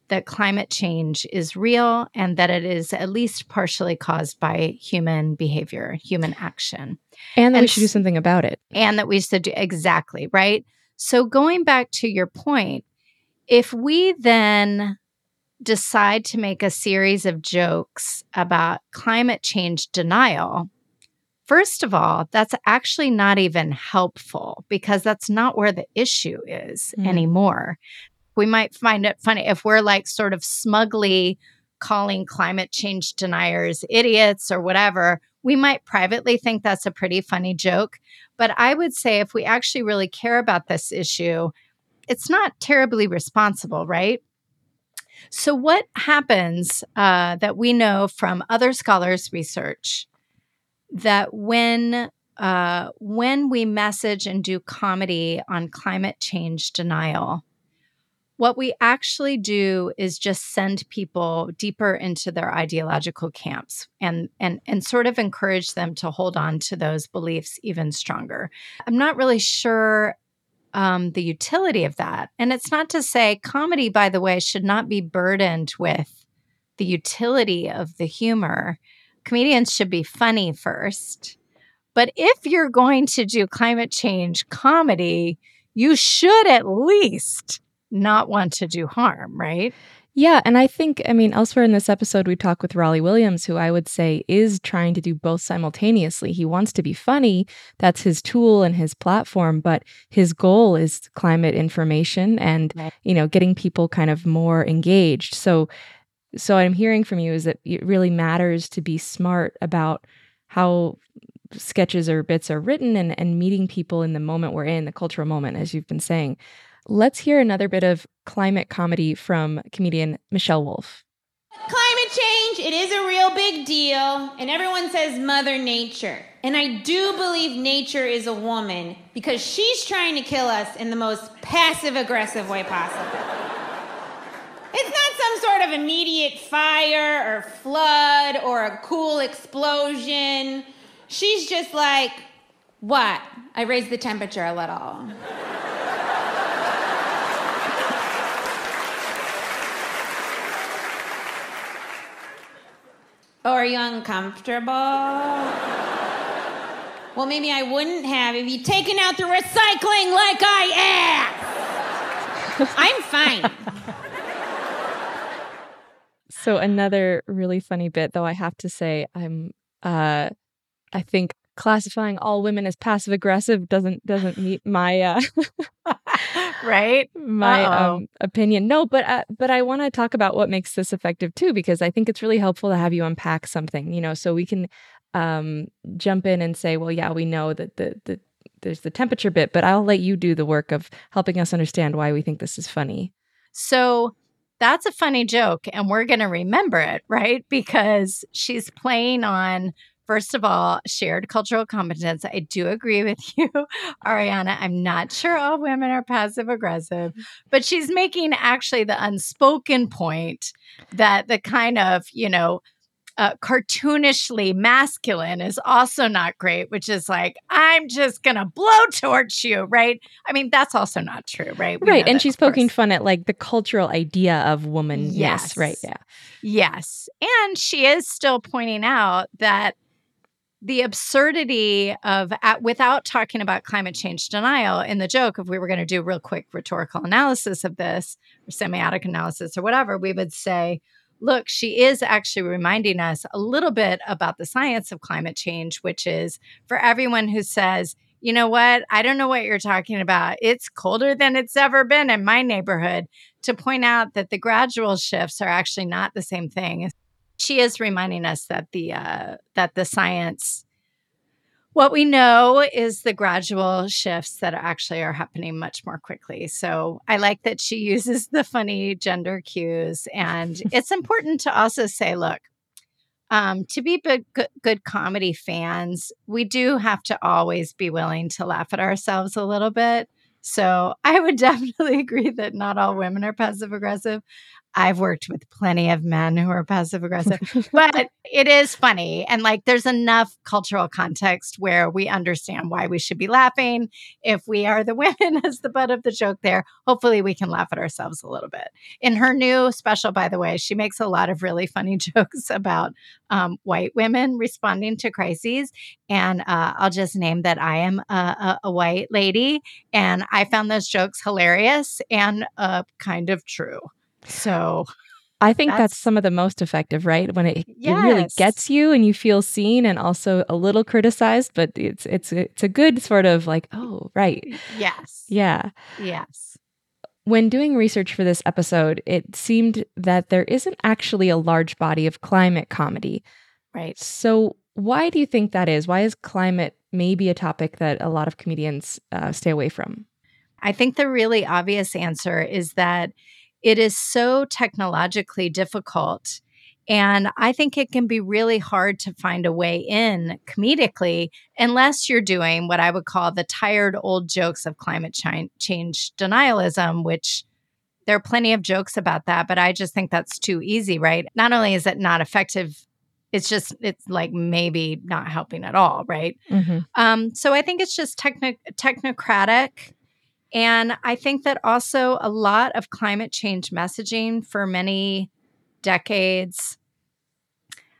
that climate change is real and that it is at least partially caused by human behavior, human action. And that and we should do something about it. And that we should do exactly, right? So going back to your point, if we then decide to make a series of jokes about climate change denial, first of all, that's actually not even helpful because that's not where the issue is mm. anymore. We might find it funny if we're like sort of smugly calling climate change deniers idiots or whatever. We might privately think that's a pretty funny joke. But I would say if we actually really care about this issue, it's not terribly responsible, right? So, what happens uh, that we know from other scholars' research that when uh, when we message and do comedy on climate change denial, what we actually do is just send people deeper into their ideological camps and and and sort of encourage them to hold on to those beliefs even stronger. I'm not really sure um, the utility of that. And it's not to say comedy, by the way, should not be burdened with the utility of the humor. Comedians should be funny first. But if you're going to do climate change comedy, you should at least not want to do harm, right? Yeah. And I think, I mean, elsewhere in this episode, we talk with Rollie Williams, who I would say is trying to do both simultaneously. He wants to be funny, that's his tool and his platform, but his goal is climate information and, right. you know, getting people kind of more engaged. So, so I'm hearing from you is that it really matters to be smart about how sketches or bits are written and, and meeting people in the moment we're in, the cultural moment, as you've been saying. Let's hear another bit of climate comedy from comedian Michelle Wolf. Climate change, it is a real big deal, and everyone says Mother Nature. And I do believe nature is a woman because she's trying to kill us in the most passive aggressive way possible. It's not some sort of immediate fire or flood or a cool explosion. She's just like, what? I raised the temperature a little. Oh, are you uncomfortable? well, maybe I wouldn't have if you'd taken out the recycling like I asked. I'm fine. So another really funny bit, though I have to say, I'm uh I think classifying all women as passive aggressive doesn't doesn't meet my uh right? my um, opinion. No but uh, but i want to talk about what makes this effective too because i think it's really helpful to have you unpack something you know so we can um jump in and say well yeah we know that the the there's the temperature bit but i'll let you do the work of helping us understand why we think this is funny. So that's a funny joke and we're going to remember it right? Because she's playing on First of all, shared cultural competence. I do agree with you, Ariana. I'm not sure all women are passive aggressive, but she's making actually the unspoken point that the kind of, you know, uh, cartoonishly masculine is also not great, which is like, I'm just going to blowtorch you, right? I mean, that's also not true, right? We right. And that, she's poking course. fun at like the cultural idea of woman. Yes. Right. Yeah. Yes. And she is still pointing out that the absurdity of at, without talking about climate change denial in the joke if we were going to do real quick rhetorical analysis of this or semiotic analysis or whatever we would say look she is actually reminding us a little bit about the science of climate change which is for everyone who says you know what? I don't know what you're talking about. It's colder than it's ever been in my neighborhood to point out that the gradual shifts are actually not the same thing she is reminding us that the uh, that the science What we know is the gradual shifts that actually are happening much more quickly. So I like that she uses the funny gender cues. And it's important to also say, look, um, to be good, good comedy fans, we do have to always be willing to laugh at ourselves a little bit. So I would definitely agree that not all women are passive aggressive. I've worked with plenty of men who are passive aggressive, but it is funny. And like there's enough cultural context where we understand why we should be laughing. If we are the women as the butt of the joke there, hopefully we can laugh at ourselves a little bit. In her new special, by the way, she makes a lot of really funny jokes about um, white women responding to crises. And uh, I'll just name that I am a, a, a, white lady. And I found those jokes hilarious and uh, kind of true. So I think that's, that's, some of the most effective, right? When it, yes. it really gets you and you feel seen and also a little criticized, but it's it's it's a good sort of like, oh, right. Yes. Yeah. Yes. When doing research for this episode, it seemed that there isn't actually a large body of climate comedy. Right. So, why do you think that is? Why is climate maybe a topic that a lot of comedians uh, stay away from? I think the really obvious answer is that it is so technologically difficult. And I think it can be really hard to find a way in comedically unless you're doing what I would call the tired old jokes of climate change denialism, which there are plenty of jokes about that, but I just think that's too easy, right? Not only is it not effective, it's just, it's like maybe not helping at all, right? mm-hmm. um, so I think it's just techno- technocratic and I think that also a lot of climate change messaging for many decades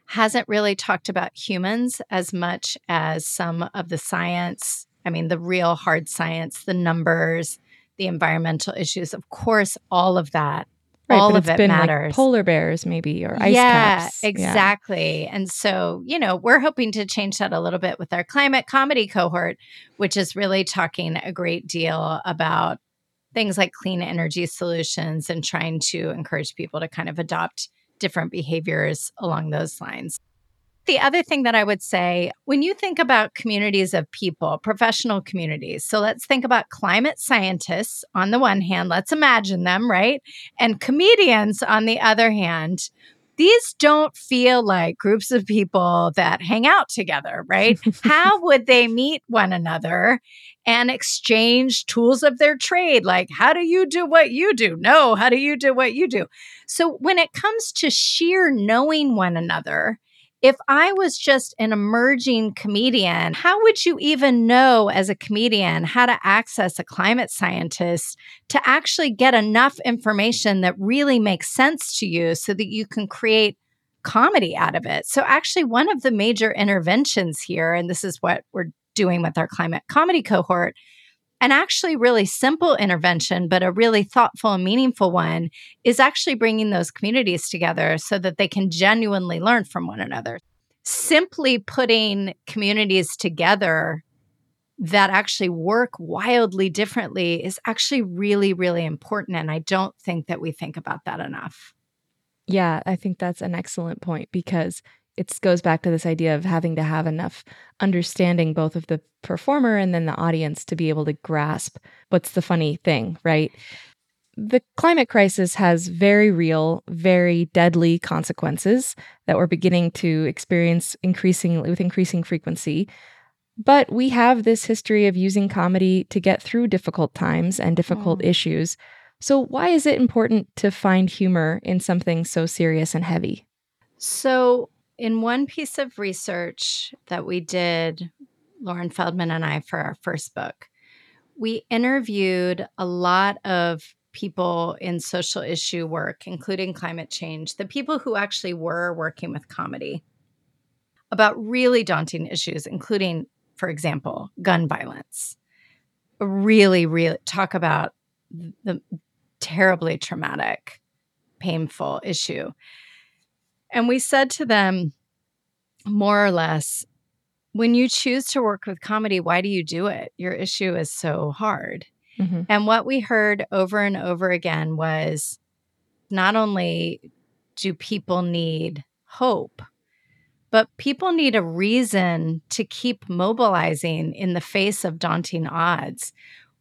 hasn't really talked about humans as much as some of the science. I mean, the real hard science, the numbers, the environmental issues. Of course, all of that Right, all of it matters. Like polar bears, maybe, or ice caps. yeah, caps. Exactly. Yeah. And so, you know, we're hoping to change that a little bit with our climate comedy cohort, which is really talking a great deal about things like clean energy solutions and trying to encourage people to kind of adopt different behaviors along those lines. The other thing that I would say when you think about communities of people, professional communities, so let's think about climate scientists on the one hand, let's imagine them, right? And comedians on the other hand. These don't feel like groups of people that hang out together, right? How would they meet one another and exchange tools of their trade? Like, how do you do what you do? No, how do you do what you do? So, when it comes to sheer knowing one another, if I was just an emerging comedian, how would you even know as a comedian how to access a climate scientist to actually get enough information that really makes sense to you so that you can create comedy out of it? So, actually, one of the major interventions here, and this is what we're doing with our climate comedy cohort, an actually really simple intervention, but a really thoughtful and meaningful one, is actually bringing those communities together so that they can genuinely learn from one another. Simply putting communities together that actually work wildly differently is actually really, really important. And I don't think that we think about that enough. Yeah, I think that's an excellent point because it goes back to this idea of having to have enough understanding both of the performer and then the audience to be able to grasp what's the funny thing, right? The climate crisis has very real, very deadly consequences that we're beginning to experience increasingly with increasing frequency. But we have this history of using comedy to get through difficult times and difficult mm. issues. So, why is it important to find humor in something so serious and heavy? So, in one piece of research that we did, Lauren Feldman and I, for our first book, we interviewed a lot of people in social issue work, including climate change, the people who actually were working with comedy about really daunting issues, including, for example, gun violence. Really, really talk about the terribly traumatic, painful issue. And we said to them, more or less, when you choose to work with comedy, why do you do it? Your issue is so hard. Mm-hmm. And what we heard over and over again was not only do people need hope, but people need a reason to keep mobilizing in the face of daunting odds.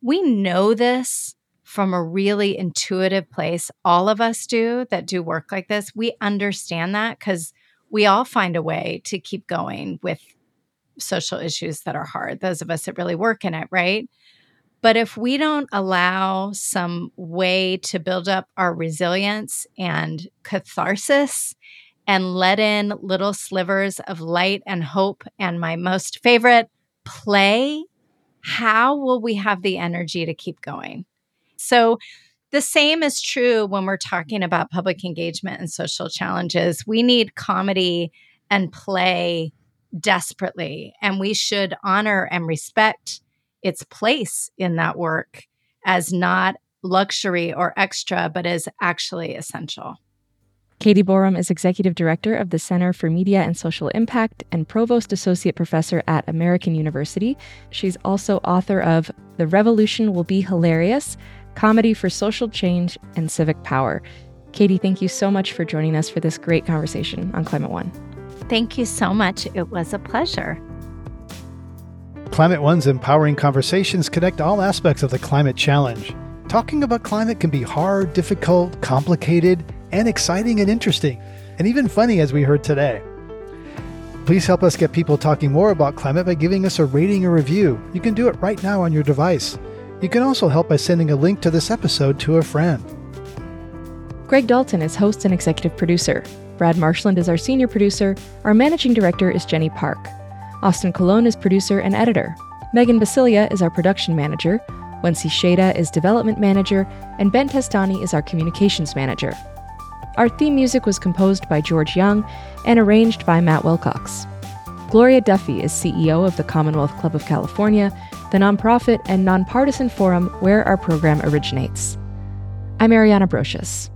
We know this from a really intuitive place. All of us do that do work like this. We understand that because we all find a way to keep going with social issues that are hard, those of us that really work in it, right? But if we don't allow some way to build up our resilience and catharsis and let in little slivers of light and hope, and my most favorite, play, how will we have the energy to keep going? So, the same is true when we're talking about public engagement and social challenges. We need comedy and play desperately, and we should honor and respect its place in that work as not luxury or extra, but as actually essential. Caty Borum is Executive Director of the Center for Media and Social Impact and Provost Associate Professor at American University. She's also author of The Revolution Will Be Hilarious Comedy for Social Change and Civic Power. Caty, thank you so much for joining us for this great conversation on Climate One. Thank you so much. It was a pleasure. Climate One's empowering conversations connect all aspects of the climate challenge. Talking about climate can be hard, difficult, complicated, and exciting and interesting, and even funny as we heard today. Please help us get people talking more about climate by giving us a rating or review. You can do it right now on your device. You can also help by sending a link to this episode to a friend. Greg Dalton is host and executive producer. Brad Marshland is our senior producer. Our managing director is Jenny Park. Austin Colon is producer and editor. Megan Biscieglia is our production manager. Wency Shada is development manager. And Ben Testani is our communications manager. Our theme music was composed by George Young and arranged by Matt Wilcox. Gloria Duffy is CEO of the Commonwealth Club of California, the nonprofit and nonpartisan forum where our program originates. I'm Ariana Brocious.